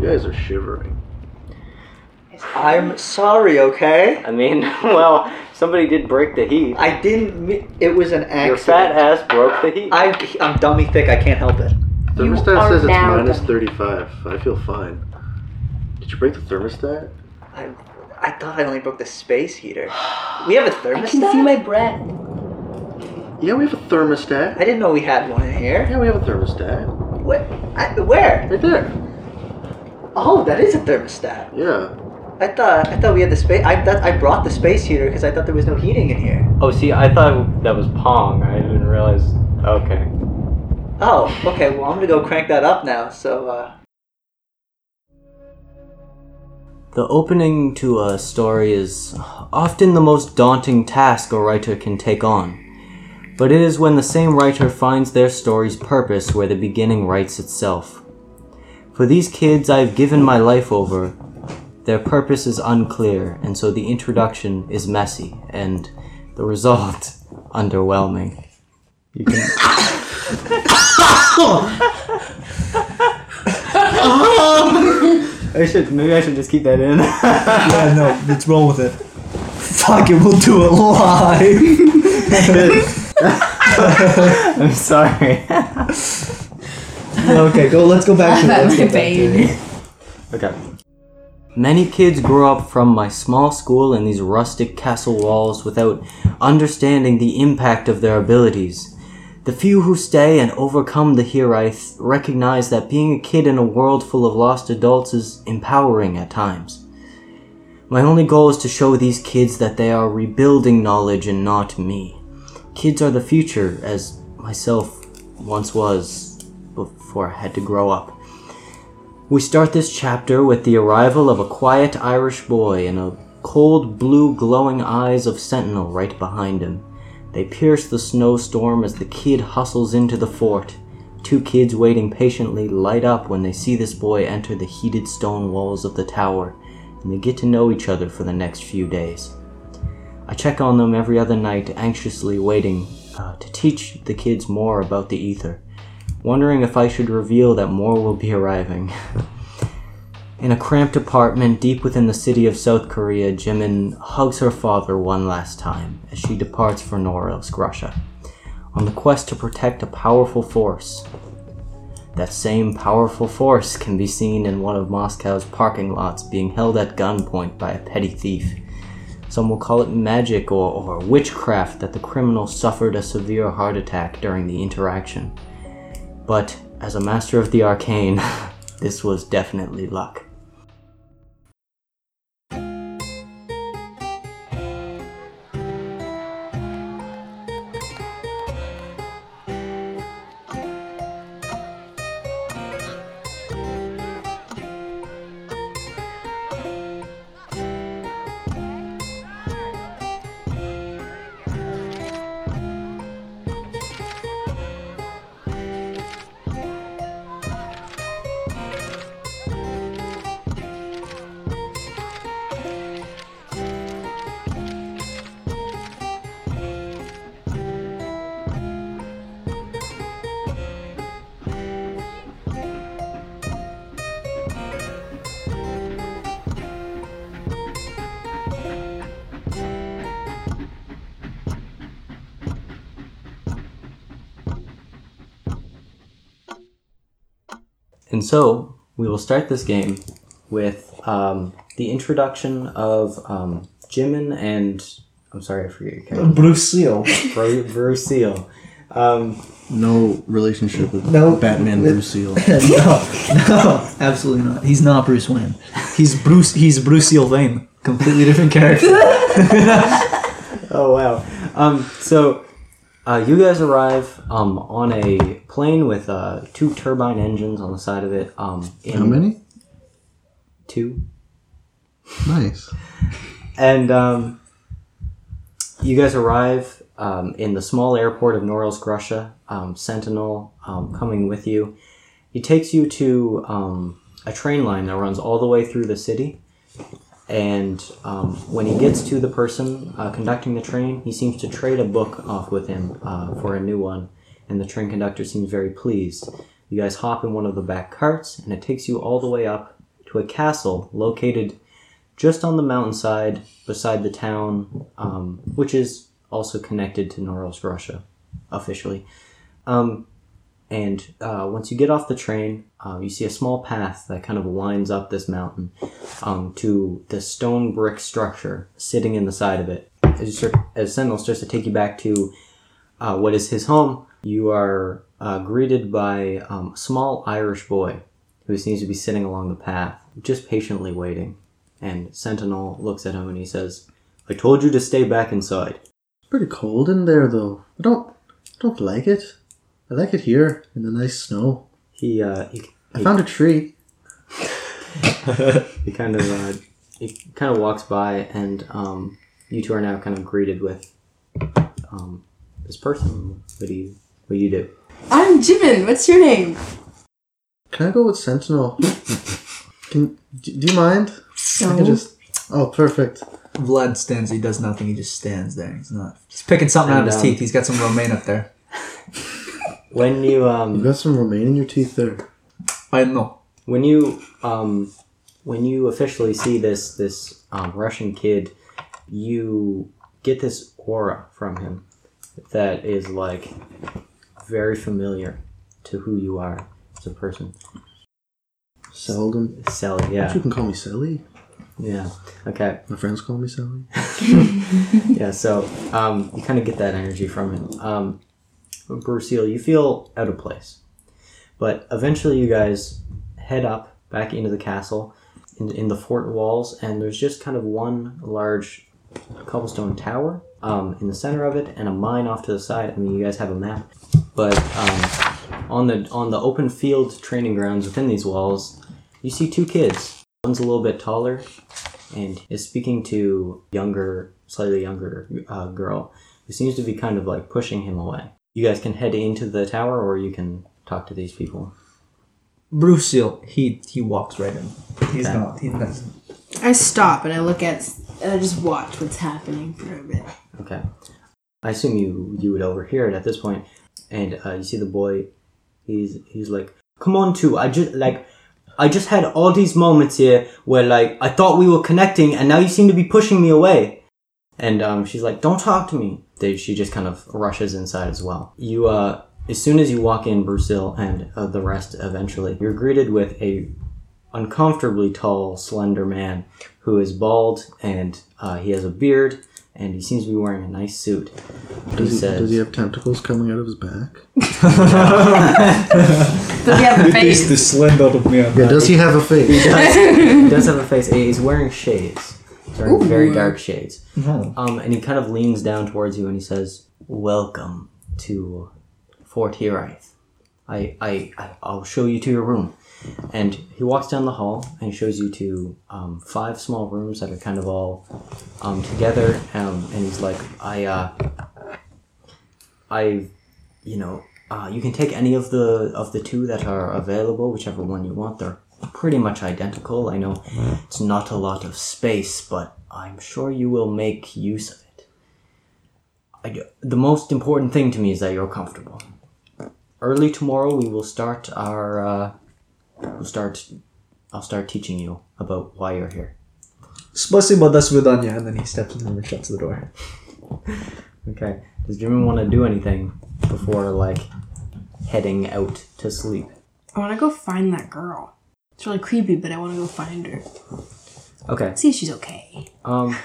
You guys are shivering. I'm sorry, okay? I mean, well, somebody did break the heat. I didn't. mi- It was an accident. Your fat ass broke the heat. I, I'm dummy thick. I can't help it. You Thermostat are says it's now minus done. 35. I feel fine. Did you break the thermostat? I, I thought I only broke the space heater. We have a thermostat. I can see my breath. Yeah, we have a thermostat. I didn't know we had one in here. Yeah, we have a thermostat. What? I, where? Right there. Oh, that is a thermostat. Yeah. I thought I thought we had the space. I thought I brought the space heater because I thought there was no heating in here. oh, see, I thought that was Pong. I didn't realize. Okay. Oh, okay. Well, I'm gonna go crank that up now. So, uh, The opening to a story is often the most daunting task a writer can take on. But it is when the same writer finds their story's purpose where the beginning writes itself. For these kids I've given my life over, their purpose is unclear, and so the introduction is messy, and the result underwhelming. You can. I should maybe I should just keep that in. yeah, no, let's roll with it. Fuck it, we'll do it live. I'm sorry. okay, go. Let's go back to it. I'm Let's having back to it. Okay. Many kids grow up from my small school in these rustic castle walls without understanding the impact of their abilities. The few who stay and overcome the Hiraeth recognize that being a kid in a world full of lost adults is empowering at times. My only goal is to show these kids that they are rebuilding knowledge and not me. Kids are the future, as myself once was before I had to grow up. We start this chapter with the arrival of a quiet Irish boy and a cold blue glowing eyes of Sentinel right behind him. They pierce the snowstorm as the kid hustles into the fort. Two kids waiting patiently light up when they see this boy enter the heated stone walls of the tower, and they get to know each other for the next few days. I check on them every other night, anxiously waiting uh, to teach the kids more about the ether wondering if I should reveal that more will be arriving. In a cramped apartment deep within the city of South Korea, Jimin hugs her father one last time as she departs for Norilsk, Russia, on the quest to protect a powerful force. That same powerful force can be seen in one of Moscow's parking lots being held at gunpoint by a petty thief. Some will call it magic or, or witchcraft that the criminal suffered a severe heart attack during the interaction. But as a master of the arcane, this was definitely luck. Start this game with um, the introduction of um, Jimin and I'm sorry, I forget your character. Bruceil. Bru- Bruceil. Um, No relationship with No. Batman With- Bruceil. no, no, absolutely not. He's not Bruce Wayne. He's Bruce. He's Bruceil Vane. Completely different character. oh wow. Um, so uh, you guys arrive um, on a plane with uh, two turbine engines on the side of it. Um, in How many? Two. Nice. And um, you guys arrive um, in the small airport of Norilsk, Russia. Um, Sentinel um, coming with you. He takes you to um, a train line that runs all the way through the city. And um, when he gets to the person uh, conducting the train, he seems to trade a book off with him uh, for a new one. And the train conductor seems very pleased. You guys hop in one of the back carts, and it takes you all the way up to a castle located just on the mountainside beside the town, um, which is also connected to Noros, Russia, officially. Um, and uh, once you get off the train, uh, you see a small path that kind of winds up this mountain um, to the stone brick structure sitting in the side of it. As, you start, as Sentinel starts to take you back to uh, what is his home, you are uh, greeted by um, a small Irish boy who seems to be sitting along the path, just patiently waiting. And Sentinel looks at him and he says, I told you to stay back inside. Pretty cold in there though. I don't I don't like it. I like it here in the nice snow. He, uh, he, I found a tree. he kind of uh, he kind of walks by, and um, you two are now kind of greeted with um, this person. What do you what do you do? I'm Jimin. What's your name? Can I go with Sentinel? Can do do you mind? I No. can just Oh, perfect. Vlad stands. He does nothing. He just stands there. He's not. He's picking something out of his um, teeth. He's got some romaine up there. When you um, You got some romaine in your teeth there. I know. when you um when you officially see this this um, Russian kid, you get this aura from him that is like very familiar to who you are as a person. Seldom. Sally, You yeah, can call me Sally. yeah. Okay, My friends call me Sally. yeah. So um, you kind of get that energy from him. Um, Bruceil, you feel out of place, but eventually you guys head up back into the castle, in, in the fort walls, and there's just kind of one large cobblestone tower um, in the center of it, and a mine off to the side. I mean, you guys have a map, but um, on the on the open field training grounds within these walls, you see two kids. One's a little bit taller, and is speaking to younger, slightly younger uh, girl who seems to be kind of like pushing him away. You guys can head into the tower, or you can talk to these people. Bruceil. He he walks right in. He's Okay. not. He doesn't. I stop and I look at and I just watch what's happening for a bit. Okay. I assume you you would overhear it at this point, and uh, you see the boy. He's he's like, "Come on, too. I just like, I just had all these moments here where like I thought we were connecting, and now you seem to be pushing me away." And um, she's like, "Don't talk to me." They, she just kind of rushes inside as well. You uh, as soon as you walk in, Bruceil and uh, the rest eventually, you're greeted with a uncomfortably tall, slender man who is bald and uh, he has a beard and he seems to be wearing a nice suit. Does he he, says, does he have tentacles coming out of his back? Does he have a face? the slend out of me. Yeah, does he have a face? he does, he does have a face. He's wearing shades. Wearing very Ooh. dark shades. No. Um, and he kind of leans down towards you and he says, "Welcome to Fort Hiraeth. I, I, I, I'll show you to your room." And he walks down the hall and he shows you to um, five small rooms that are kind of all um, together. Um, and he's like, "I, uh, I, you know, uh, you can take any of the of the two that are available, whichever one you want. They're pretty much identical. I know it's not a lot of space, but I'm sure you will make use of it. I, the most important thing to me is that you're comfortable. Early tomorrow, we will start our. Uh, we'll start. I'll start teaching you about why you're here. Spasibo das vidanya. And then he steps in and shuts the door. Okay. Does Jimmy want to do anything before like heading out to sleep? I want to go find that girl. It's really creepy, but I want to go find her. Okay. See if she's okay. Um,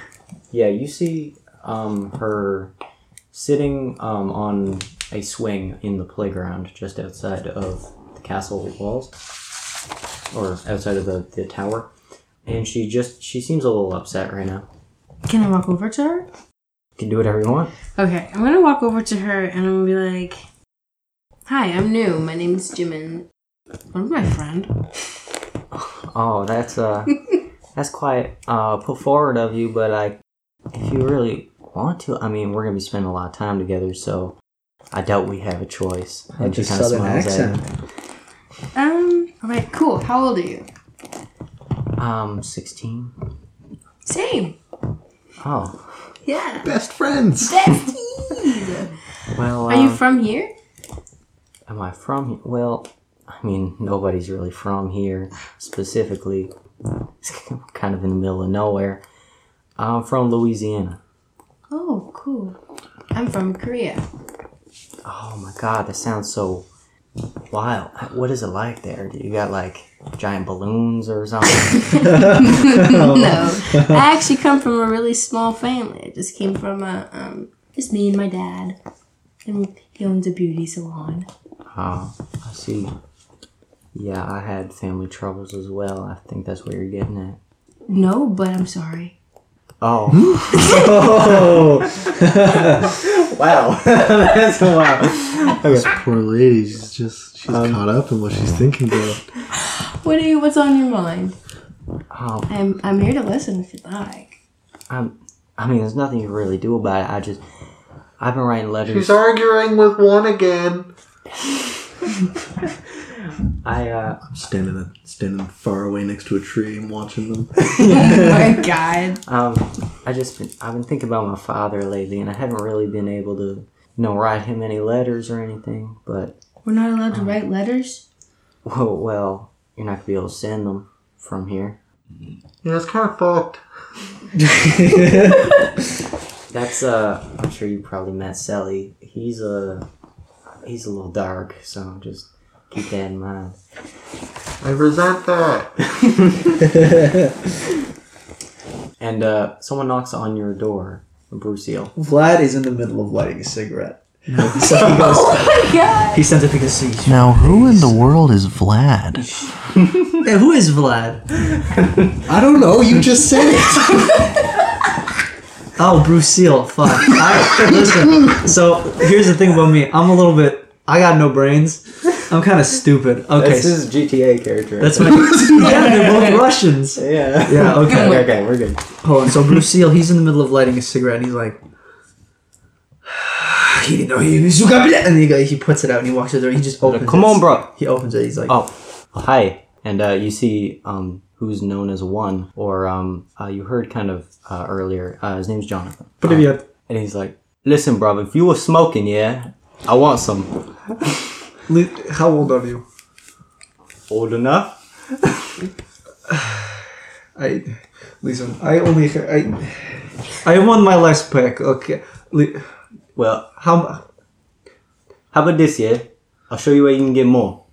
yeah, you see um, her sitting um, on a swing in the playground just outside of the castle walls, or outside of the, the tower, and she just she seems a little upset right now. Can I walk over to her? You can do whatever you want. Okay, I'm gonna walk over to her and I'm gonna be like, "Hi, I'm new. My name is Jimin. What my friend?" Oh, that's uh, that's quite uh put forward of you, but I, if you really want to, I mean, we're gonna be spending a lot of time together, so I doubt we have a choice. And she just kinda southern smiles at you. accent. Um. All right. Cool. How old are you? Um, sixteen. Same. Oh, Yeah. Best friends. Besties. well. Are you um, from here? Am I from here? Well, I mean, nobody's really from here specifically. It's kind of in the middle of nowhere. I'm from Louisiana. Oh, cool. I'm from Korea. Oh my god, that sounds so wild. What is it like there? Do you got like giant balloons or something? no, I actually come from a really small family. I just came from a um, just me and my dad, and he owns a beauty salon. oh, I see. Yeah, I had family troubles as well. I think that's what you're getting at. No, but I'm sorry. Oh, Oh, wow. that's wild. This poor lady, she's just she's Um, caught up in what she's thinking about. What are you? What's on your mind? Um, I'm I'm here to listen if you'd like. I'm, I mean, there's nothing you can really do about it. I just, I've been writing letters. She's arguing with one again. I, uh, Standing standing far away next to a tree and watching them. oh my god. um, I just been, I've been thinking about my father lately, and I haven't really been able to, you know, write him any letters or anything. But, We're not allowed to write letters. well, well, you're not gonna be able to send them from here. Yeah, it's kind of fucked. That's uh, I'm sure you probably met Sally. He's a, he's a little dark, so just keep that in mind. I resent that. And uh, someone knocks on your door, Bruceil. Vlad is in the middle of lighting a cigarette. so he goes. Oh my god. He sends it to go see. Now, who in the world is Vlad? Hey, who is Vlad? I don't know. You just said it. Oh, Bruceil. Fuck. I, listen. So here's the thing about me. I'm a little bit. I got no brains. I'm kind of stupid. Okay. That's so- his GTA character. That's my. yeah, they're both Russians. yeah. Yeah. Okay. okay, okay, we're good. Hold on. So Bruceil, he's in the middle of lighting a cigarette, and he's like, he didn't know he was and he he puts it out and he walks to the door. He just opens. Come it. on, bro. He opens it. He's like, Oh, hi. And uh, you see um, who's known as one, or um, uh, you heard kind of uh, earlier. Uh, his name's Jonathan. put it yet. And he's like, "Listen, bro, if you were smoking, yeah, I want some. How old are you? Old enough? I listen. I only I I won my last pack. Okay. Well, How? how about this, yeah? I'll show you where you can get more.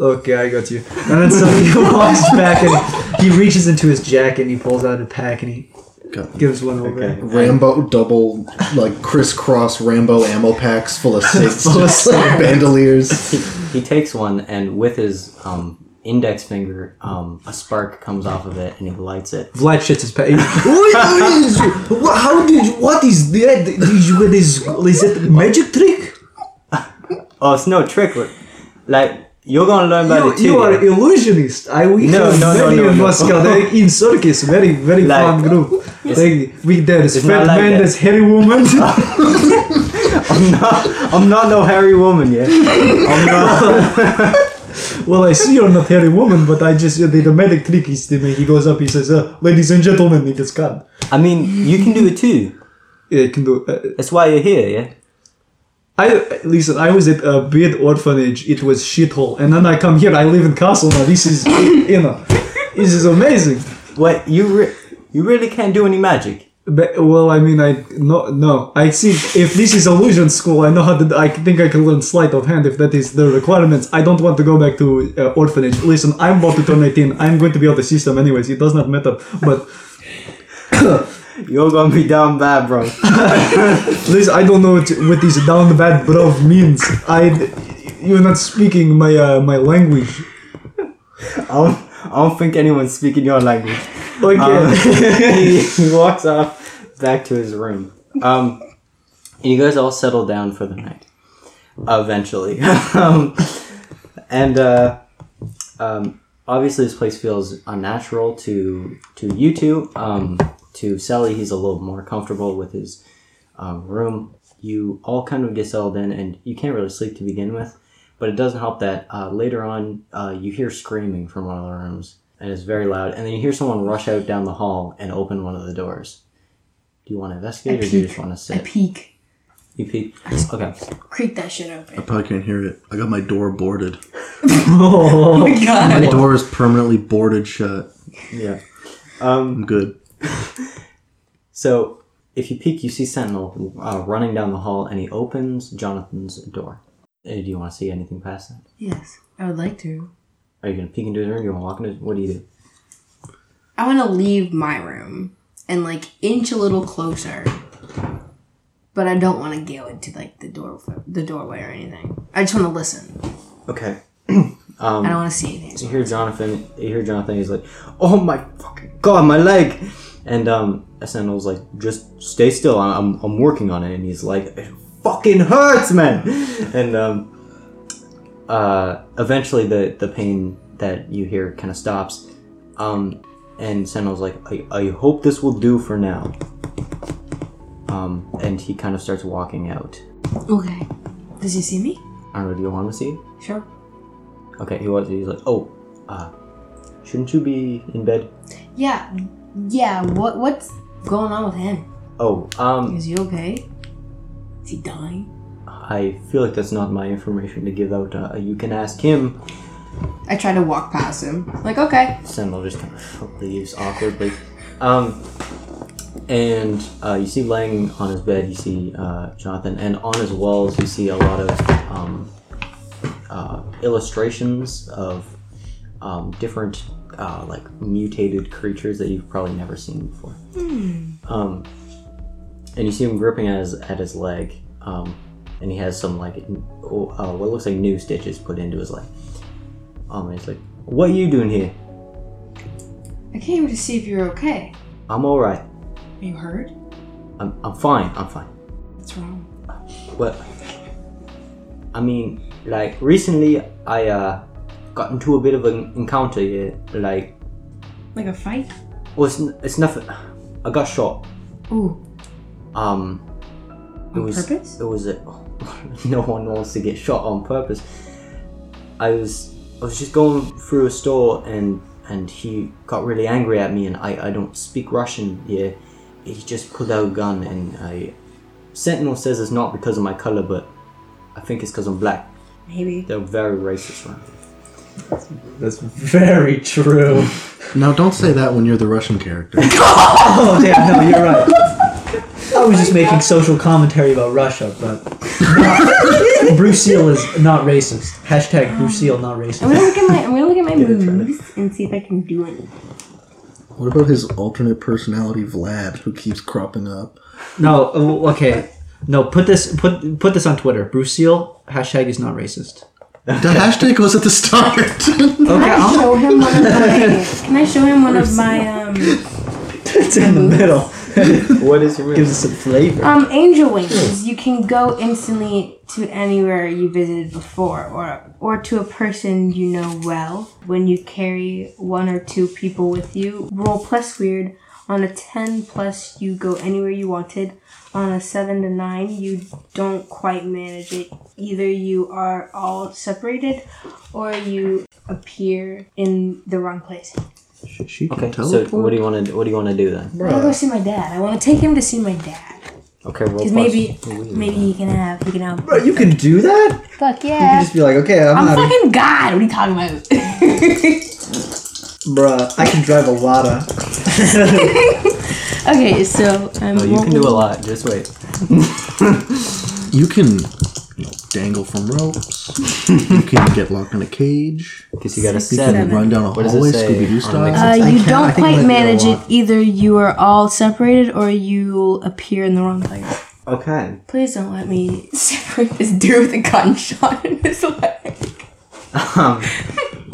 Okay, I got you. And then so he walks back and he reaches into his jacket and he pulls out a pack and he Got gives one over. Okay. Rambo double like crisscross Rambo ammo packs full of six, Full of like bandoliers. He takes one, and with his um, index finger, um, a spark comes off of it, and he lights it. Vlad shits his pants. What- How did you? What is that? Did you get this? Is it magic trick? Oh, it's no trick. Like you're gonna learn about You, it too. you are illusionist. I we No, have no, no, many no, in no. Moscow. They in circus. Very very Like, fun group. They, we there's it's fat like man, that. there's hairy woman. I'm not. I'm not no hairy woman yet. I'm not. well, I see you're not hairy woman, but I just the dramatic trick is to me. He goes up. He says, uh, "Ladies and gentlemen, it is God." I mean, you can do it too. Yeah, I can do. Uh, That's why you're here, yeah. I listen. I was at a bad orphanage. It was shithole, and then I come here. I live in castle now. This is you know, this is amazing. What you re- you really can't do any magic. But, well, I mean, I no no. I see. If this is illusion school, I know how to. I think I can learn sleight of hand if that is the requirements. I don't want to go back to uh, orphanage. Listen, I'm about to turn eighteen. I'm going to be out the system anyways. It does not matter. But You're gonna be down bad, bro. listen, I don't know what, what this down bad bro means. I you're not speaking my uh, my language. I don't, I don't think anyone's speaking your language. Okay. Um, he, he walks off back to his room. Um, you guys all settle down for the night. Eventually. um, and uh, um, obviously, this place feels unnatural to to you two. Um, to Sally, he's a little more comfortable with his um, room. You all kind of get settled in, and you can't really sleep to begin with. But it doesn't help that uh, later on uh, you hear screaming from one of the rooms, and it's very loud. And then you hear someone rush out down the hall and open one of the doors. Do you want to investigate, I or do you just want to I sit? peek. You peek. Okay. Creak that shit open. I probably can't hear it. I got my door boarded. Oh my god! My door is permanently boarded shut. Yeah. Um, I'm good. so if you peek, you see Sentinel uh, running down the hall, and he opens Jonathan's door. Uh, do you want to see anything past that? Yes, I would like to. Are you gonna peek into his room? You want to walk into? What do you do? I want to leave my room and like inch a little closer, but I don't want to go into like the door, the doorway or anything. I just want to listen. Okay. I don't want to see anything. You hear Jonathan. You hear Jonathan. He's like, "Oh my fucking god, my leg!" And um, Sentinel's like, "Just stay still. I'm, I'm, I'm working on it." And he's like, "It fucking hurts, man." And um, uh, eventually the the pain that you hear kind of stops. Um, and Sentinel's like, I, "I hope this will do for now." Um, and he kind of starts walking out. Okay. Does he see me? I don't know. Do you want to see? Sure. Okay. He was. He's like, "Oh, uh, shouldn't you be in bed?" Yeah. Yeah. What What's going on with him? Oh, um, Is he okay? Is he dying? I feel like that's not my information to give out. Uh, you can ask him. I try to walk past him. Like, okay. Sentinel just kind of leaves awkwardly. Um, and uh, you see laying on his bed, you see uh, Jonathan, and on his walls, you see a lot of um, uh, illustrations of um, different, uh, like mutated creatures that you've probably never seen before. Um, and you see him gripping at his at his leg, um, and he has some like oh, uh, what looks like new stitches put into his leg. Um, and he's like, "What are you doing here?" I came to see if you're okay. I'm all right. Are you hurt? I'm, I'm fine. I'm fine. What's wrong? Well, I mean, like recently, I uh got into a bit of an encounter. Yeah, like, Like a fight? well, it's, n- it's nothing. I got shot. Ooh. Um, it On was purpose? it was a no one wants to get shot on purpose. I was I was just going through a store and and he got really angry at me and I, I don't speak Russian. Yeah, he just pulled out a gun and I. Sentinel says it's not because of my color, but I think it's because I'm black. Maybe. They're very racist around here. That's very true. Now, don't say that when you're the Russian character. Oh damn, no, you're right. I was just making social commentary about Russia, but Bruceil is not racist. Hashtag Bruceil not racist. I'm racist. gonna look at my I'm gonna look at my Get it, Charlie. moves and see if I can do anything. what about his alternate personality, Vlad, who keeps cropping up? No, oh, okay. No, put this put put this on Twitter. Bruceil hashtag is not racist. The hashtag was at the start. Can Okay, I I'll, show him one of my Can I show him one of my um it's in the middle. What is your Gives us some flavor. um angel wings? You can go instantly to anywhere you visited before or or to a person you know well. When you carry one or two people with you, roll plus weird. On a 10 plus, you go anywhere you wanted. On a 7 to 9, you don't quite manage it. Either you are all separated or you appear in the wrong place. she can Okay, so what do you want to what do you want to do then? I want to go see my dad. I want to take him to see my dad. Okay, roll Because maybe, maybe he can have, he can have. Bro, you can do that? Fuck yeah! You can just be like, okay, I'm, I'm not. fucking God. What are you talking about? Bruh, I can drive a Lada. okay, so um, Oh, you can do a lot. Just wait. You can you know, dangle from ropes. you can get locked in a cage. Because you got a You seven. can run down a What it hallway, say Scooby Doo style. Uh, you can't- don't quite might be a manage it. Either you are all separated or you appear in the wrong place. Okay. Please don't let me separate this dude with a gunshot in his leg. Um,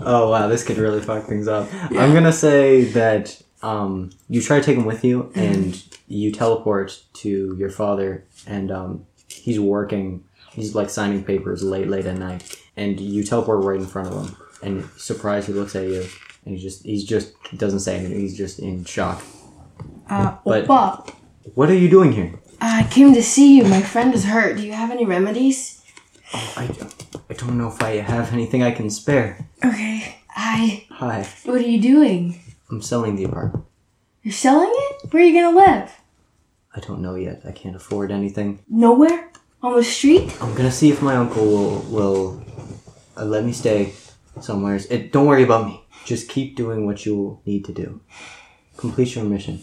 oh wow, this could really fuck things up. I'm gonna say that um, you try to take him with you, and you teleport to your father, and um, he's working. He's like signing papers late, late at night, and you teleport right in front of him. And surprised, he looks at you, and he just he's just doesn't say anything. He's just in shock. Uh, But- Opa, What are you doing here? I came to see you. My friend is hurt. Do you have any remedies? I, I don't know if I have anything I can spare. Okay. Hi. Hi, What are you doing? I'm selling the apartment. You're selling it? Where are you gonna live? I don't know yet. I can't afford anything. Nowhere? On the street? I'm gonna see if my uncle will will uh, let me stay somewhere. It, don't worry about me. Just keep doing what you need to do. Complete your mission.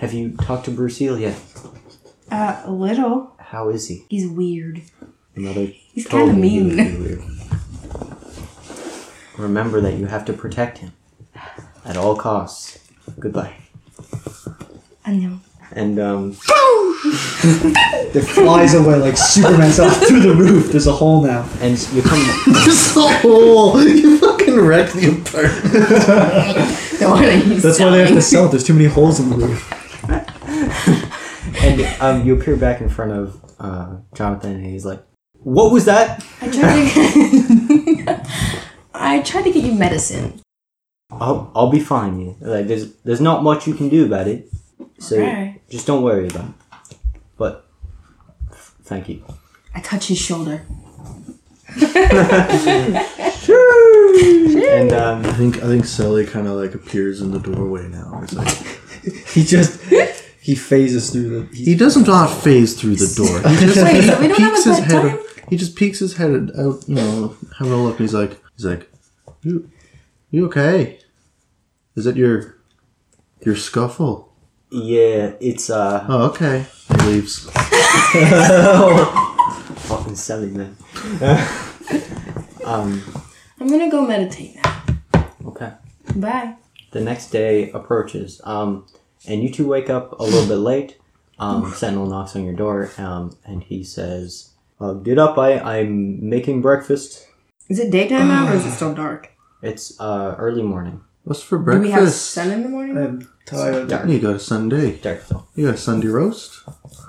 Have you talked to Bruce Bruceil yet? Uh, a little. How is he? He's weird. Another. He's kinda me he would mean. be weird. Remember that you have to protect him at all costs. Goodbye. I know. And um, It flies away like Superman's out through the roof. There's a hole now. and you come. This hole! You fucking wrecked the apartment. Don't worry, he's That's why they have to sell it. There's too many holes in the roof. and um, you appear back in front of uh, Jonathan, and he's like, "What was that?" I tried to. I tried to get you medicine. I'll I'll be fine. You like there's there's not much you can do about it, so Okay. just don't worry about it. But f- thank you. I touch his shoulder. And um, I think I think Sally kind of like appears in the doorway now. It's like He just he phases through the. he doesn't not phase through the door. He just Wait, so we don't have peeks a his head. bedtime? He just peeks his head out, you know, having a look. And he's like, he's like, you, you okay? Is it your, your scuffle? yeah, it's uh Oh, okay. He leaves. fucking silly man. um, I'm gonna go meditate now. okay. Bye. The next day approaches, um, and you two wake up a little bit late. Um, Sentinel knocks on your door, um, and he says, uh, "Get up! I I'm making breakfast. Is it daytime now or is it still dark? It's uh early morning. What's for Do we have breakfast? sun in the morning? I'm tired. Dark, You got a Sunday. dark still. You got a Sunday roast.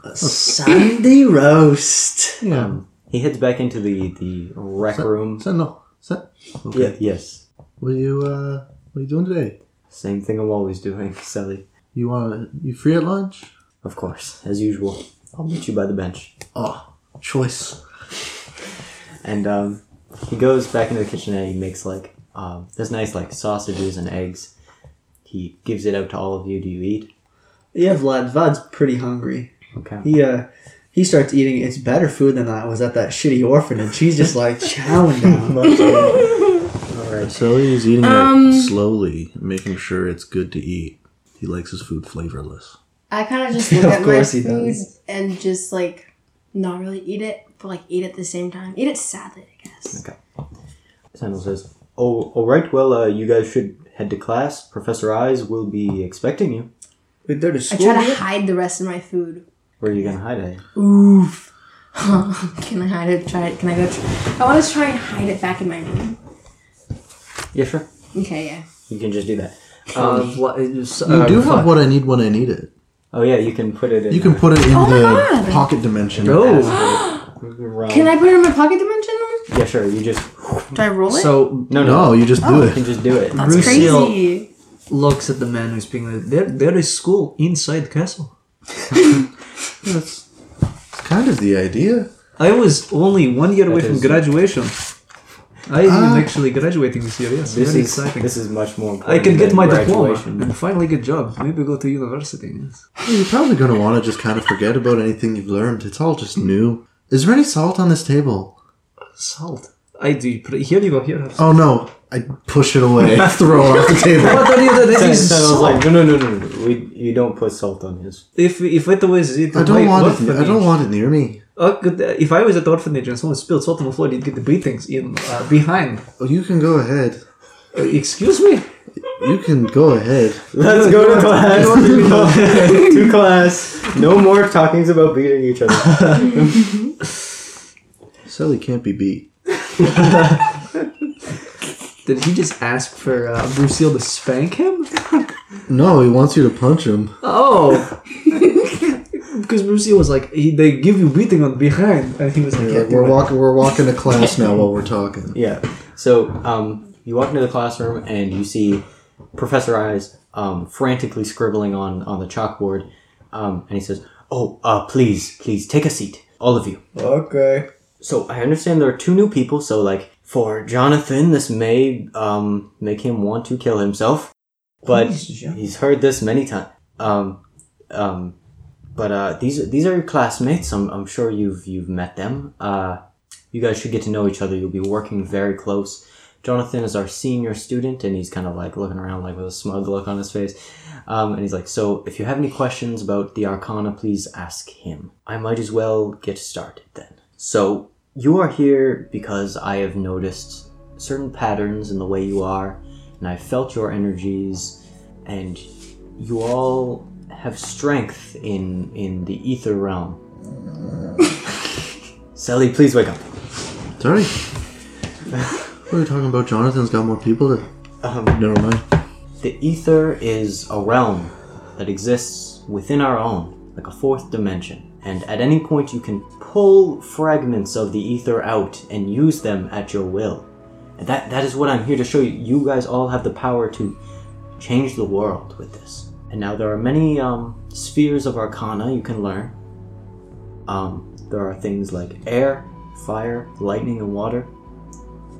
A Sunday roast. Yeah. Um, he heads back into the the rec room. Sentinel. Sen- okay. Yeah, yes. What are you uh What are you doing today? Same thing I'm always doing, Sally. You want to, you free at lunch? Of course, as usual. I'll meet you by the bench. Oh, choice. And um, he goes back into the kitchen and he makes like um, there's nice like sausages and eggs. He gives it out to all of you. Do you eat? Yeah, Vlad. Vlad's pretty hungry. Okay. He uh he starts eating. It's better food than I was at that shitty orphanage. He's just like chowing down. All right. Sally is eating Um, it slowly, making sure it's good to eat. He likes his food flavorless. I kind of just Of look at my course he food does. and just like not really eat it, but like eat at the same time. Eat it sadly, I guess. Okay. Sentinel says, "Oh, all right. Well, uh, you guys should head to class. Professor Eyes will be expecting you. Wait, they're to I try to yet? hide the rest of my food. Where are you gonna hide it? Oof. can I hide it? Try it. Can I go? Try? I want to try and hide it back in my room. Yeah, sure. Okay, yeah. You can just do that. Um, Vla- You uh, do have what I need when I need it. oh yeah, you can put it in. You can put it in Oh my the God. pocket dimension. Oh, Realm. Can I put it in my pocket dimension room? Yeah, sure. You just Do I roll it? so no, no. No, you just do it. You it. can just do it. That's Bruce crazy. looks at the man who's being like, there, there is school inside the castle. That's, that's kind of the idea. I was only one year away That from is- graduation. I Ah. am actually graduating this year. Yes, This very is exciting. this is much more. I can get my diploma and finally get a job. Maybe go to university. Yes. You're probably going to want to just kind of forget about anything you've learned. It's all just new. Is there any salt on this table? Salt. I do. Here you go. Here. Have Oh no. I push it away. Throw it off the table. What are you? That Sen- is Sentinel's salt. like, no, no, no, no, no. We, you don't put salt on his. If if it was it, I don't want it. I don't want it near me. Oh, good, uh, if I was at the orphanage and someone spilled salt on the floor, you'd get the beatings in uh, behind. Oh, you can go ahead. Uh, excuse me. You can go ahead. Let's go to class. to class. No more talkings about beating each other. Sally can't be beat. Did he just ask for uh, Bruceil to spank him? No, he wants you to punch him. Oh. Because Bruceil was like, he, they give you beating on behind, and he was like, yeah, like, we're walking. We're walking to class now while we're talking. Yeah. So um, you walk into the classroom and you see Professor Eyes um, frantically scribbling on on the chalkboard, um, and he says, "Oh, uh, please, please take a seat, all of you." Okay. So I understand there are two new people. So like for Jonathan, this may um, make him want to kill himself, but he's heard this many times. Um, um, but uh, these these are your classmates. I'm, I'm sure you've you've met them. Uh, you guys should get to know each other. You'll be working very close Jonathan is our senior student, and he's kind of like looking around like with a smug look on his face. Um, and he's like, "So if you have any questions about the Arcana, please ask him. I might as well get started then." So you are here because I have noticed certain patterns in the way you are, and I've felt your energies, and you all have strength in in the ether realm. Sally, please wake up. Sorry. what are you talking about? Jonathan's got more people to. Um, Never mind. The ether is a realm that exists within our own, like a fourth dimension. And at any point, you can pull fragments of the ether out and use them at your will. And that, that is what I'm here to show you. You guys all have the power to change the world with this. And now there are many um, spheres of arcana you can learn. Um, there are things like air, fire, lightning, and water.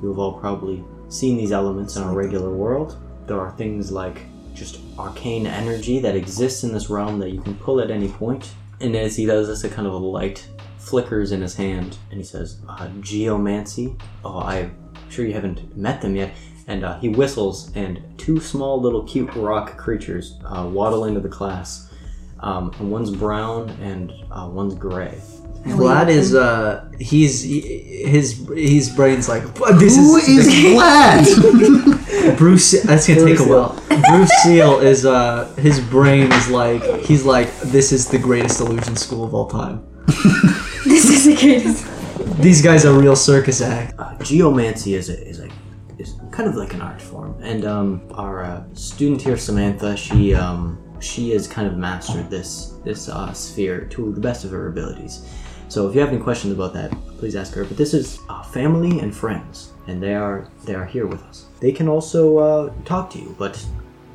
You have all probably seen these elements in our regular world. There are things like just arcane energy that exists in this realm that you can pull at any point. And as he does this, a kind of a light flickers in his hand, and he says, uh, "Geomancy." Oh, I'm sure you haven't met them yet. And uh, he whistles, and two small little cute rock creatures uh, waddle into the class. Um, and one's brown and uh, one's gray. Vlad is uh he's he- his his brain's like this Who is, is Vlad? Bruce that's gonna take a while. Bruce Seal is uh his brain is like he's like this is the greatest illusion school of all time. This is the greatest. These guys are real circus act. uh, geomancy is a, is a is kind of like an art form. And um, our uh, student here samantha she um, she has kind of mastered this this uh, sphere to the best of her abilities. So if you have any questions about that please ask her. But this is uh, family and friends and they are they are here with us. They can also uh, talk to you but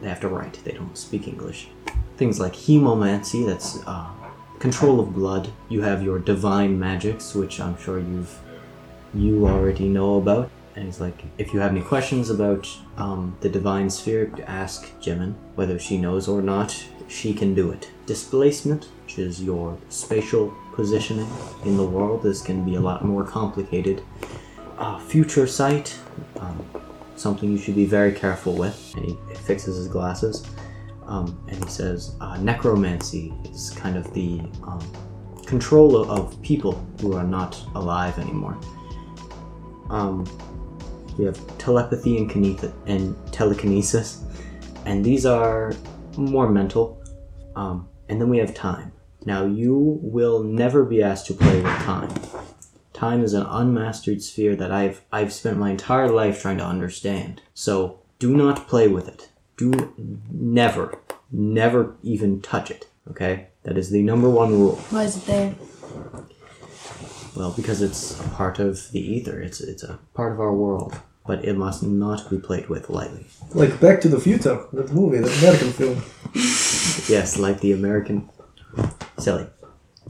they have to write. They don't speak english. Things like hemomancy that's uh, control of blood. You have your divine magics which i'm sure you've you already know about. And he's like, if you have any questions about um, the divine sphere, ask Jimin. Whether she knows or not, she can do it. Displacement, which is your spatial positioning in the world, this can be a lot more complicated. Uh, future sight, um, something you should be very careful with. And he fixes his glasses. Um, and he says, uh, necromancy is kind of the um, control of people who are not alive anymore. Um, we have telepathy and, and telekinesis, and these are more mental. Um, and then we have time. Now, you will never be asked to play with time. Time is an unmastered sphere that I've I've spent my entire life trying to understand. So do not play with it. Do never, never even touch it. Okay, that is the number one rule. Why is it there? Well, because it's a part of the ether. It's it's a part of our world, but it must not be played with lightly. Like Back to the Future, that movie, that American film. Yes, like the American. Silly.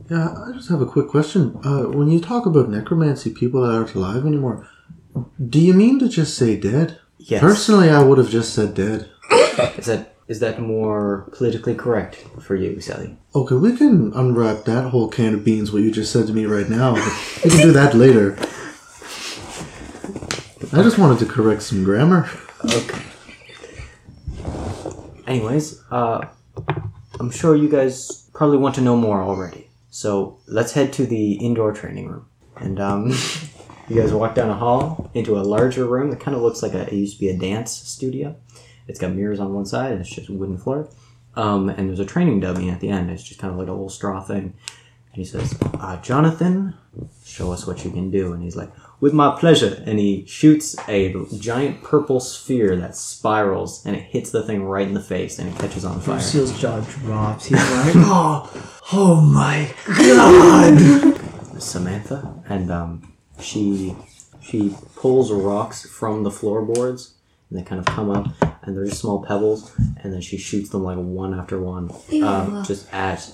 Yeah, I just have a quick question. Uh, when you talk about necromancy, people that aren't alive anymore, do you mean to just say dead? Yes. Personally, I would have just said dead. Is that is that more politically correct for you, Sally? Okay, we can unwrap that whole can of beans, what you just said to me right now. We can do that later. I just wanted to correct some grammar. Okay. Anyways, uh, I'm sure you guys probably want to know more already. So let's head to the indoor training room. And um, you guys walk down a hall into a larger room. It kind of looks like a, it used to be a dance studio. It's got mirrors on one side and it's just wooden floor. Um, and there's a training dummy at the end. It's just kind of like a little straw thing. And he says, uh, Jonathan, show us what you can do. And he's like, with my pleasure. And he shoots a giant purple sphere that spirals and it hits the thing right in the face and it catches on fire. Seal's jaw drops. He's like, oh, oh my god. Samantha, and um, she she pulls rocks from the floorboards, and they kind of come up, and they're just small pebbles, and then she shoots them like one after one, um, just at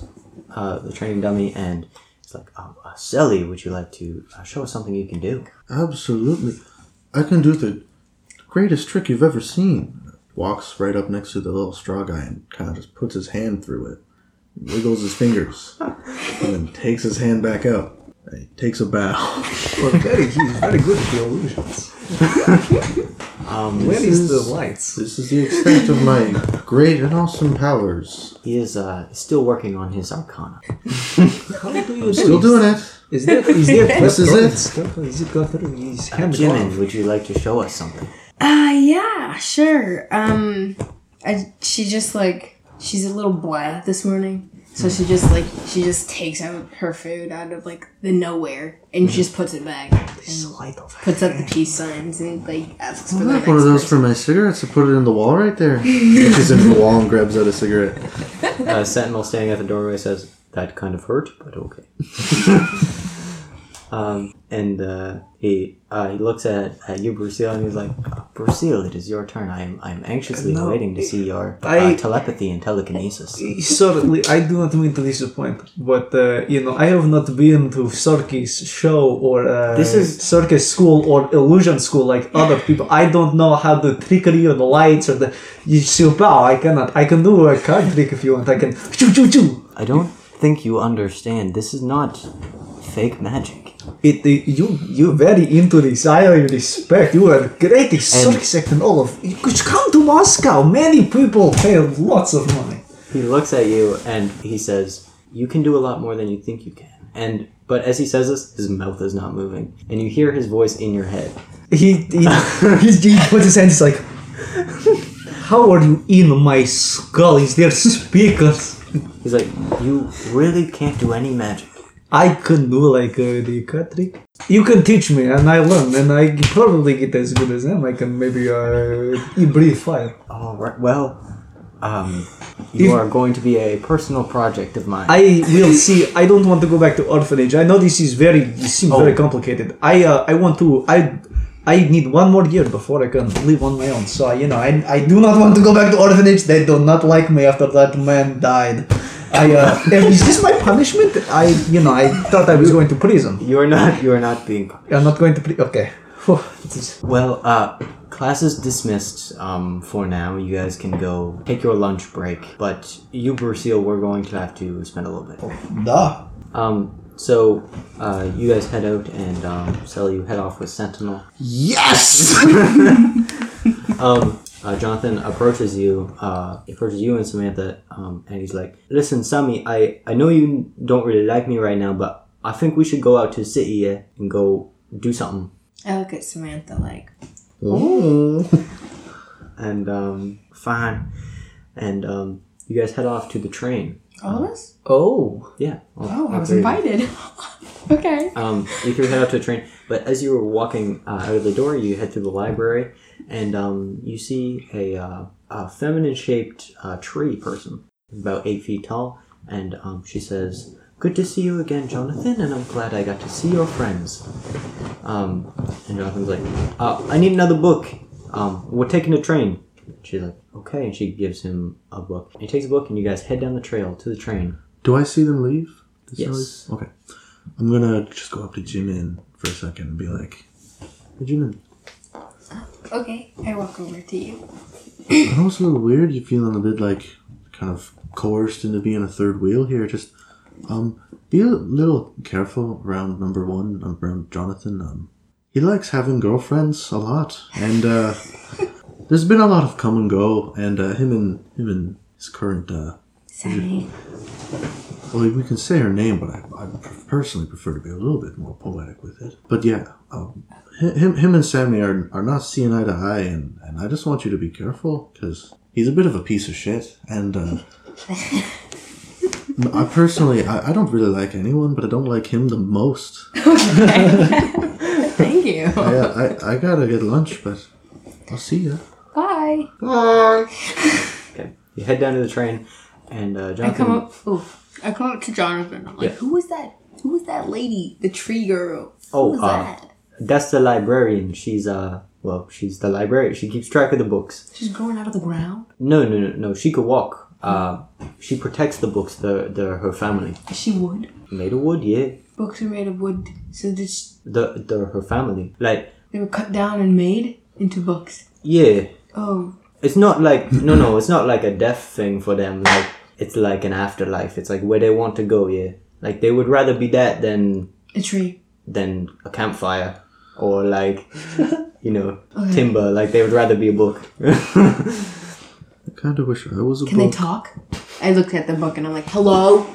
uh, the training dummy, and it's like, oh, uh, Sally, would you like to uh, show us something you can do? Absolutely. I can do the greatest trick you've ever seen. Walks right up next to the little straw guy and kind of just puts his hand through it, wiggles his fingers, and then takes his hand back out. He takes a bow. Well, very, he's very good at the illusions. Um, Where This the lights? This is the extent of my great and awesome powers. he is uh, still working on his arcana. How do you Still doing it. Is there, is there This is it. Stuff? Is it got through his Uh, Jimin, would you like to show us something? Uh, yeah, sure. Um, I, she just like she's a little blah this morning, so she just like she just takes out her food out of like the nowhere and she just puts it back and Sleight puts up the peace signs and like asks for I the have one of those for my cigarettes. I put it in the wall right there. Reaches into the wall and grabs out a cigarette. Uh, Sentinel standing at the doorway says, "That kind of hurt, but okay." um, and uh, he uh, he looks at, at you, Bruceil, and he's like, "Bruceil, it is your turn. I am I am anxiously No, waiting to see your uh, I- telepathy and telekinesis." Sorry, I do not mean to disappoint, but uh, you know I have not been to circus show or uh, This is- circus school or illusion school like other people. I don't know how the trickery or the lights or the you see pow. I cannot. I can do a card trick if you want. I can choo choo choo. I don't think you understand. This is not fake magic. It, it you you very into this. I respect. You are great act and all of. You could come to Moscow. Many people pay lots of money. He looks at you and he says, "You can do a lot more than you think you can." And but as he says this, his mouth is not moving, and you hear his voice in your head. He he, he puts his hands like, how are you in my skull? Is there speakers? He's like, "You really can't do any magic." I can do like uh, the cut trick. You can teach me, and I learn, and I probably get as good as them. I can maybe uh, breathe fire. All right. Well, um, you If- are going to be a personal project of mine. I will see. I don't want to go back to orphanage. I know this is very. This seems very Oh. complicated. I uh, I want to. I. I need one more year before I can live on my own. So you know, I, I do not want to go back to orphanage. They do not like me after that man died. I uh, is this my punishment? I you know I thought I was going to prison. you are not. You are not being. I'm not going to pri- Okay. Whew, Well, uh, class is dismissed. Um, for now, you guys can go take your lunch break. But you, Bruceil, we're going to have to spend a little bit. Duh. Um, so uh, you guys head out, and um, Sally, you head off with Sentinel. Yes! um, uh, Jonathan approaches you, uh, approaches you and Samantha, um, and he's like, "Listen, Sammy, I, I know you don't really like me right now, but I think we should go out to the city yeah, and go do something." I look at Samantha like, oh. And um, fine, and um, you guys head off to the train. all of us? Oh. Yeah. all- Oh, I was three of you. invited. okay. Um, you three head out to the train, but as you were walking uh, out of the door, you head through the library, and um, you see a, uh, a feminine-shaped uh, tree person, about eight feet tall, and um, she says, "Good to see you again, Jonathan, and I'm glad I got to see your friends." Um, and Jonathan's like, uh, "I need another book. Um, we're taking a train." She's like, "Okay," and she gives him a book. And he takes a book, and you guys head down the trail to the train. Do I see them leave? Does Yes. Okay. I'm gonna just go up to Jimin for a second and be like, Hey Jimin, Okay. I walk over to you. I know it's a little weird. You're feeling a bit like kind of coerced into being a third wheel here. Just um, be a little careful around number one, around Jonathan. Um, he likes having girlfriends a lot, and uh, there's been a lot of come and go. And uh, him and him and his current uh, Sammy. Well, we can say her name, but I, I personally prefer to be a little bit more poetic with it. But yeah, um, him, him and Sammy are, are not seeing eye to eye, and, and I just want you to be careful because he's a bit of a piece of shit. And uh, I personally, I, I don't really like anyone, but I don't like him the most. Thank you. I, I, I gotta get lunch, but I'll see ya. Bye. Bye. Okay. You head down to the train, and uh, I Jonathan. come up. I come up to Jonathan. I'm like, Yeah. who was that? Who was that lady? The tree girl. Oh, who was uh, that? That's the librarian. She's uh well, she's the librarian. She keeps track of the books. She's growing out of the ground. No, no, no, no. She could walk. Uh, she protects the books. The the her family Is she wood? made of wood. Yeah, Books are made of wood, so this the the her family. Like they were cut down and made into books. yeah, Oh, it's not like no, no. It's not like a death thing for them. Like it's like an afterlife. It's like where they want to go. Yeah, like they would rather be that than A tree. then a campfire, or like, you know, Okay. timber. Like they would rather be a book. I kind of wish I was a book. Can they talk? I looked at the book and I'm like, hello?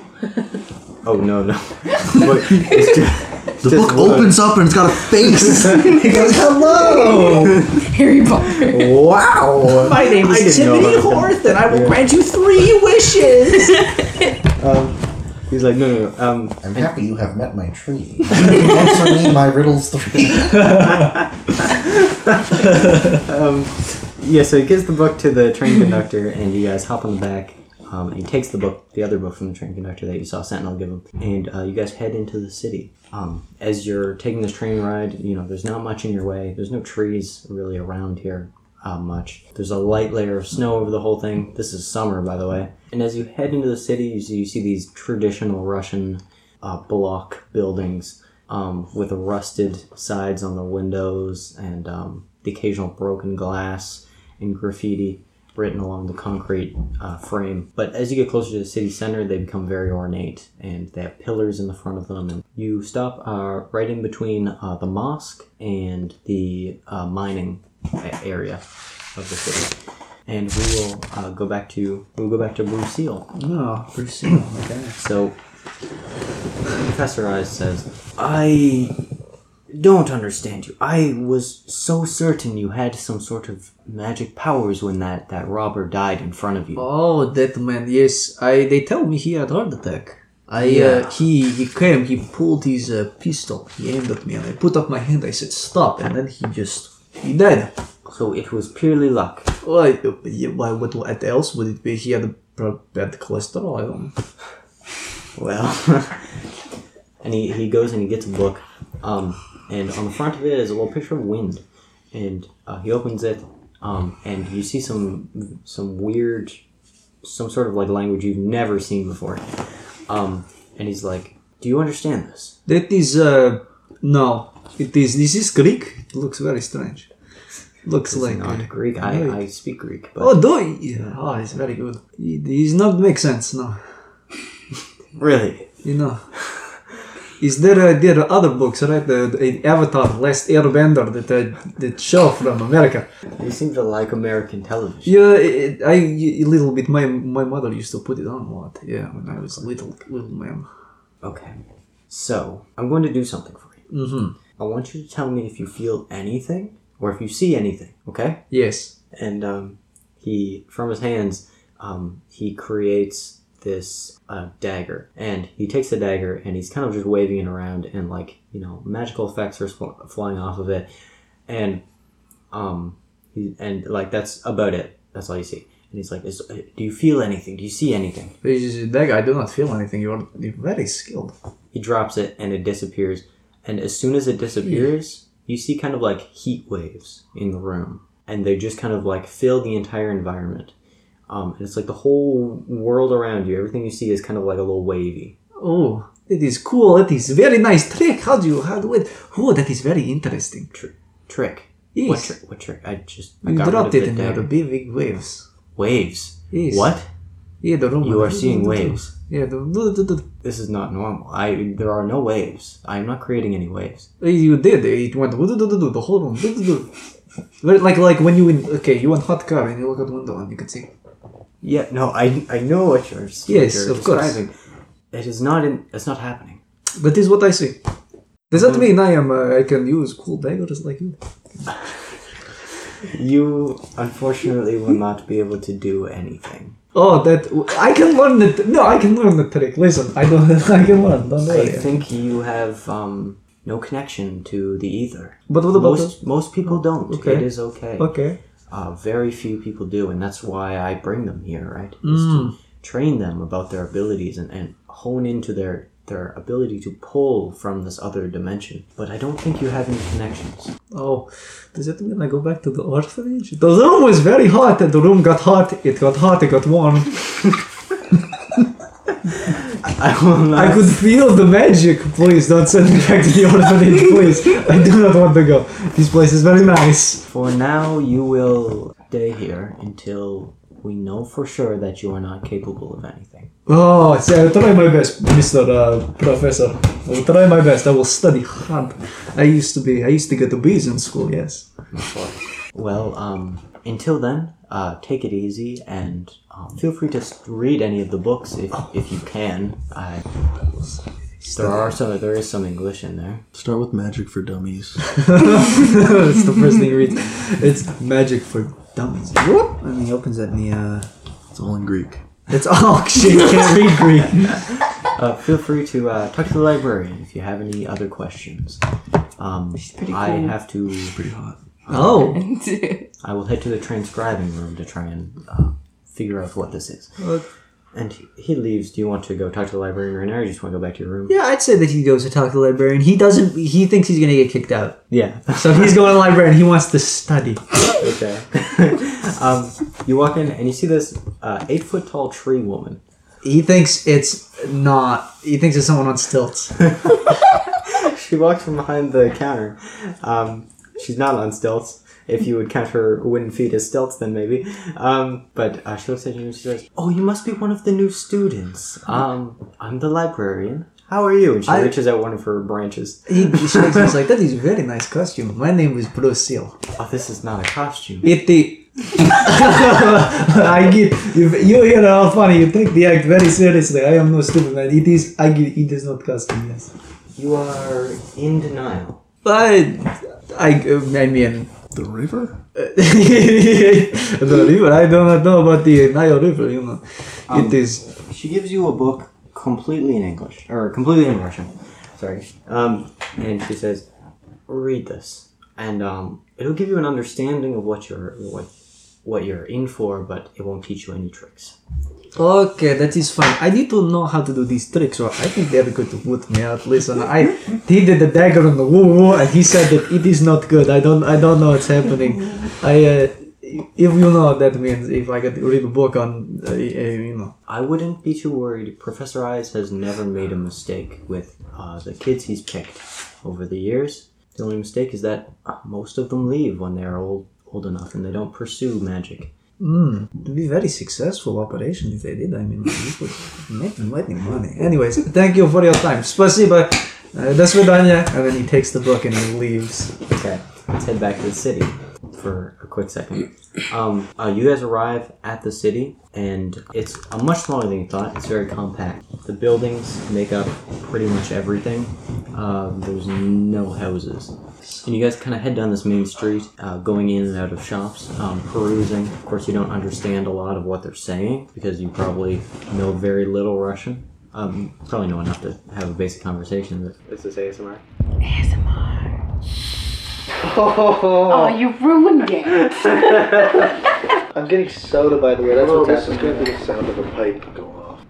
oh no no. But it's just, The just book one- opens up and it's got a face. He goes, hello! Harry Potter. Wow. My name I is didn't know Timothy about. Horth, and I will grant you three wishes! Um, he's like no no no. Um, I'm happy you have met my tree. Answer me my riddles three. um, yeah, so he gives the book to the train conductor, and you guys hop on the back. Um, and he takes the book, the other book from the train conductor that you saw Sentinel give him, and uh, you guys head into the city. Um, as you're taking this train ride, you know there's not much in your way. There's no trees really around here uh, much. There's a light layer of snow over the whole thing. This is summer, by the way. And as you head into the city, you see, you see these traditional Russian uh, block buildings um, with rusted sides on the windows and um, the occasional broken glass and graffiti written along the concrete uh, frame. But as you get closer to the city center, they become very ornate and they have pillars in the front of them. And you stop uh, right in between uh, the mosque and the uh, mining area of the city. And we will uh, go back to we'll go back to Bruceil. No, Brazil, okay. So, Professor Eyes says, I don't understand you. I was so certain you had some sort of magic powers when that, that robber died in front of you. Oh, that man, yes. I They tell me he had heart attack. I, Yeah. uh, he, he came, he pulled his uh, pistol, he aimed at me, and I put up my hand, I said, stop, and then he just, he died. So it was purely luck. Why, why, what, what else would it be? He had a bad cholesterol, I don't. Well, and he, he goes and he gets a book, um, and on the front of it is a little picture of wind, and uh, he opens it, um, and you see some some weird, some sort of like language you've never seen before, um, and he's like, "Do you understand this?" That is, uh, no. It is, this is Greek. It looks very strange. Looks It's like. not uh, Greek. I, right. I speak Greek, but Oh, do you? Yeah. Oh, it's very good. It does not make sense, no. really, You know. Is there uh, there are other books, right? The, the Avatar, Last Airbender, that uh, that show from America. you seem to like American television. Yeah, it, I a little bit. My my mother used to put it on a lot. Yeah, when I was a little little man. Okay, so I'm going to do something for you. Mm-hmm. I want you to tell me if you feel anything or if you see anything. Okay. Yes. and um, he from his hands um, he creates this uh, dagger. And he takes the dagger and he's kind of just waving it around and like you know magical effects are fl- flying off of it. And um he, and like that's about it. That's all you see. And he's like Is, do you feel anything? Do you see anything? That guy, I do not feel anything. You're, you're very skilled. he drops it and it disappears. And as soon as it disappears you see kind of like heat waves in the room. And they just kind of like fill the entire environment um, and it's like the whole world around you everything you see is kind of like a little wavy Oh, that is cool. That is very nice trick. How do you how do it? Oh, that is very interesting. trick Yes. what trick what trick i just I You dropped it the and there are dagger. big, waves. waves Yes. what Yeah, the room. you are seeing waves Yeah, the, the, the, the, this is not normal i there are no waves i am not creating any waves you did. It went the whole room. Like like when you in okay, you in hot car and you look out the window and you can see. Yeah no i i know what you're, what Yes, you're of course. it is not in it's not happening but That is what I see. Does that mean I am uh, I can use cool daggers like you? You unfortunately will not be able to do anything. Oh, that I can learn the no, I can learn the trick. Listen, I don't. I can learn. Don't I think you have um, no connection to the ether. But what about Most most people don't. Okay. It is okay. Okay. Uh, very few people do, and that's why I bring them here, right? Is Mm. to train them about their abilities and, and hone into their their ability to pull from this other dimension. But I don't think you have any connections. Oh, does it mean I go back to the orphanage? The room was very hot, and the room got hot. It got hot. It got warm. I will not. I could feel the magic. Please don't send me back to the orphanage, please. I do not want to go. This place is very nice. For now, you will stay here until we know for sure that you are not capable of anything. Oh, see, I'll try my best, Mr. Uh, Professor. I will try my best. I will study hard. I used to be, I used to get the B's in school, yes. Well, um, until then, uh, take it easy and um, feel free to read any of the books if, if you can. I, there are some, there is some English in there. Start with Magic for Dummies. That's the first thing you read. It's magic for dummies. Whoop! And he opens it and he, uh, It's all in Greek. it's, all shit, can't read Greek. Uh, feel free to uh, talk to the librarian if you have any other questions. Um, pretty I cool. have to. Pretty hot. Oh. I will head to the transcribing room to try and uh, figure out what this is. And he, he leaves. Do you want to go talk to the librarian right now, or you just want to go back to your room? Yeah, I'd say that he goes to talk to the librarian. He doesn't, he thinks he's gonna get kicked out. Yeah. So he's going to the librarian. He wants to study. okay. um, you walk in and you see this uh, eight foot tall tree woman. He thinks it's not, he thinks it's someone on stilts. She walks from behind the counter. Um, she's not on stilts. If you would count her wooden feet as stilts, then maybe. Um, but uh, she looks at you and she says, "Oh, you must be one of the new students. Um, I'm the librarian. How are you?" And she I- reaches out one of her branches. He he's like, that is a very nice costume. My name is Bruce Oh, this is not a costume. It the I get you, you hear how funny. You take the act very seriously. I am no stupid man. It is I get it is not costume. Yes, You are in denial. But I I mean The river? the river. I do not know about the Nile River. You know, Um, it is. She gives you a book completely in English, or completely in Russian. Sorry. Um, and she says, "Read this, and um, it'll give you an understanding of what you're what what you're in for, but it won't teach you any tricks." Okay, that is fine. I need to know how to do these tricks, or I think they're going to put me out. Listen, I he did the dagger on the woo woo, and he said that it is not good. I don't I don't know what's happening. I uh, if you know what that means, if I could read a book on, uh, uh, you know. I wouldn't be too worried. Professor Eyes has never made a mistake with uh, the kids he's picked over the years. The only mistake is that most of them leave when they are old old enough, and they don't pursue magic. Mm, it'd be very successful operation if they did. I mean, you could make mighty money. Anyways, thank you for your time. Спасибо. Uh, До свидания. And then he takes the book and he leaves. Okay, let's head back to the city for a quick second. Um, uh, you guys arrive at the city, and it's uh, much smaller than you thought. It's very compact. The buildings make up pretty much everything. Um, there's no houses. And you guys kind of head down this main street, uh, going in and out of shops, um, perusing. Of course, you don't understand a lot of what they're saying because you probably know very little Russian. Um, probably know enough to have a basic conversation. But this is ASMR. Oh, you ruined it. I'm getting soda, by the way. That's Oh, this is going to be the sound of a pipe go off.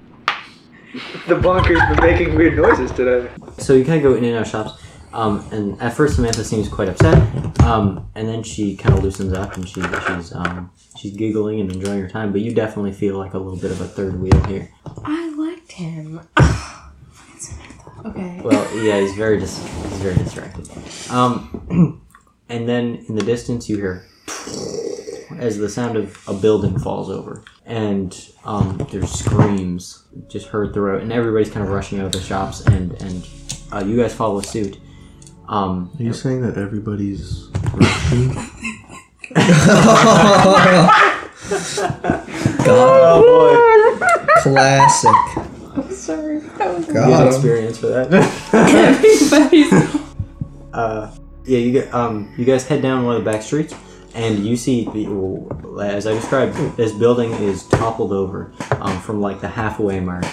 The bunker's been making weird noises today. So you kind of go in and out of shops, um, and at first Samantha seems quite upset, um, and then she kind of loosens up and she she's um, she's giggling and enjoying her time. But you definitely feel like a little bit of a third wheel here. I liked him. okay. Well, yeah, he's very dis- he's very distracted. Um, and then in the distance you hear as the sound of a building falls over, and um, there's screams just heard throughout, and everybody's kind of rushing out of the shops, and and uh, you guys follow suit. Um, Are you saying that everybody's Russian? Classic. Sorry. That was good Got him. experience for that. everybody's. uh, yeah, you um, you guys head down one of the back streets, and you see, the, as I described, this building is toppled over um, from like the halfway mark.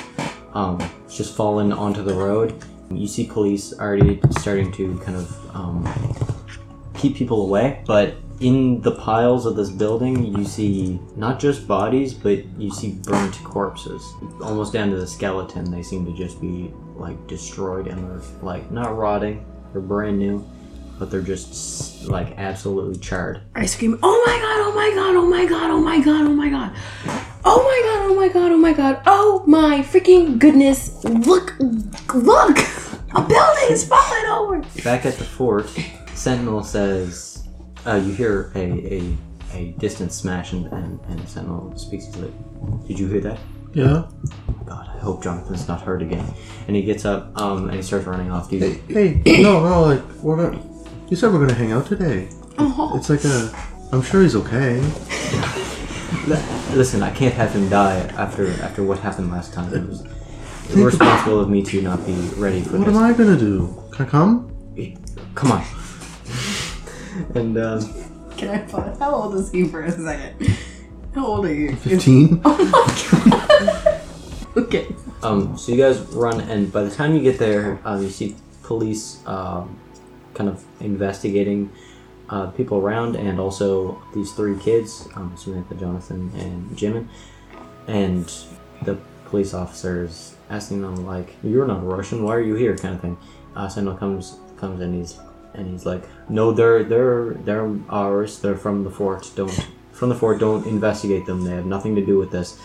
Um, it's just fallen onto the road. You see police already starting to kind of um, keep people away, but in the piles of this building, you see not just bodies, but you see burnt corpses, almost down to the skeleton. They seem to just be like destroyed and they're like not rotting, they're brand new, but they're just like absolutely charred. I scream, oh my god, oh my god, oh my god, oh my god, oh my god. Oh my god, oh my god, oh my god, oh my freaking goodness. Look, look! A building is falling over. Back at the fort, Sentinel says, uh, you hear a, a a distant smash, and, and, and Sentinel speaks. to like, Did you hear that? Yeah. God, I hope Jonathan's not hurt again. And he gets up um, and he starts running off. Do you, Hey, no, no, like we're gonna. You said we're gonna hang out today. It's like a. I'm sure he's okay. Listen, I can't have him die after after what happened last time. It was irresponsible of me to not be ready for What this. am I gonna do? Can I come? Come on. and um, Can I pause? How old is he for a second? How old are you? Fifteen. Okay. um, so you guys run, and by the time you get there, um, you see police um, kind of investigating uh, people around, and also these three kids, um, Samantha, Jonathan, and Jimin, and the police officers asking them like, "You're not Russian. Why are you here?" kind of thing. Uh, Sentinel comes comes and he's and he's like, "No, they're they're they're ours. They're from the fort. Don't from the fort. Don't investigate them. They have nothing to do with this."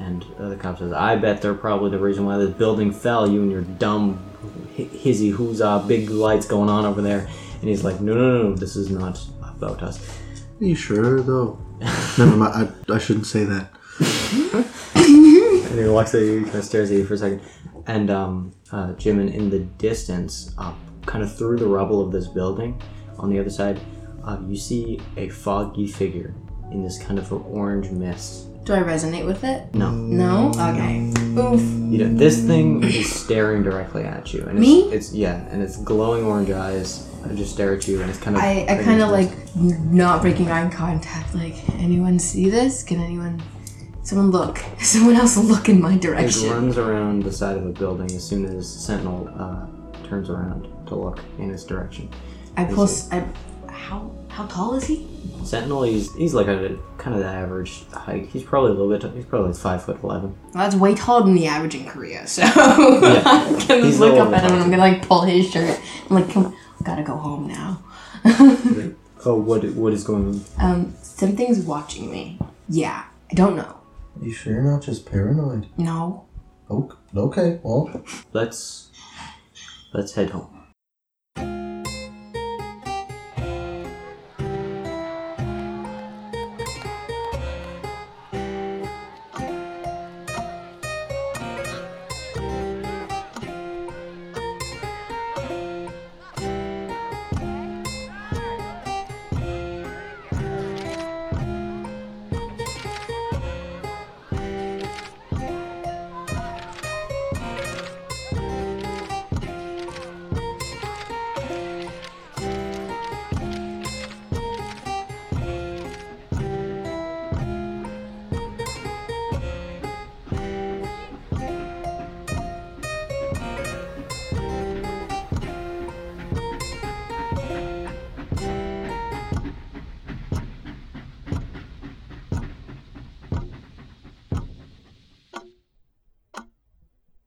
And uh, the cop says, "I bet they're probably the reason why this building fell. You and your dumb hi- hizzy who's uh big lights going on over there." And he's like, "No, no, no, no. This is not about us." Are you sure though? Never mind. I, I shouldn't say that. And he looks at you, kind of stares at you for a second. And um, uh, Jimin, in the distance, uh, kind of through the rubble of this building, on the other side, uh, you see a foggy figure in this kind of orange mist. Do I resonate with it? No, No? Okay. Oof. you know this thing is staring directly at you, and it's, Me? it's yeah, and it's glowing orange eyes uh, just stare at you, and it's kind of. I, I kind of like not breaking eye contact. Like, anyone see this? Can anyone. Someone look. Someone else look in my It direction. runs around the side of a building as soon as Sentinel uh, turns around to look in his direction. I pull. I, how, how tall is he? Sentinel, he's he's like a kind of the average height. He's probably a little bit. He's probably like five foot eleven. Well, that's way taller than the average in Korea, so I'm gonna He's look up at him and I'm gonna like pull his shirt. I'm like, come, gotta go home now. Oh, what what is going on? um, something's watching me. Yeah, I don't know. You sure you're not just paranoid? No. Okay, okay well, Let's let's head home.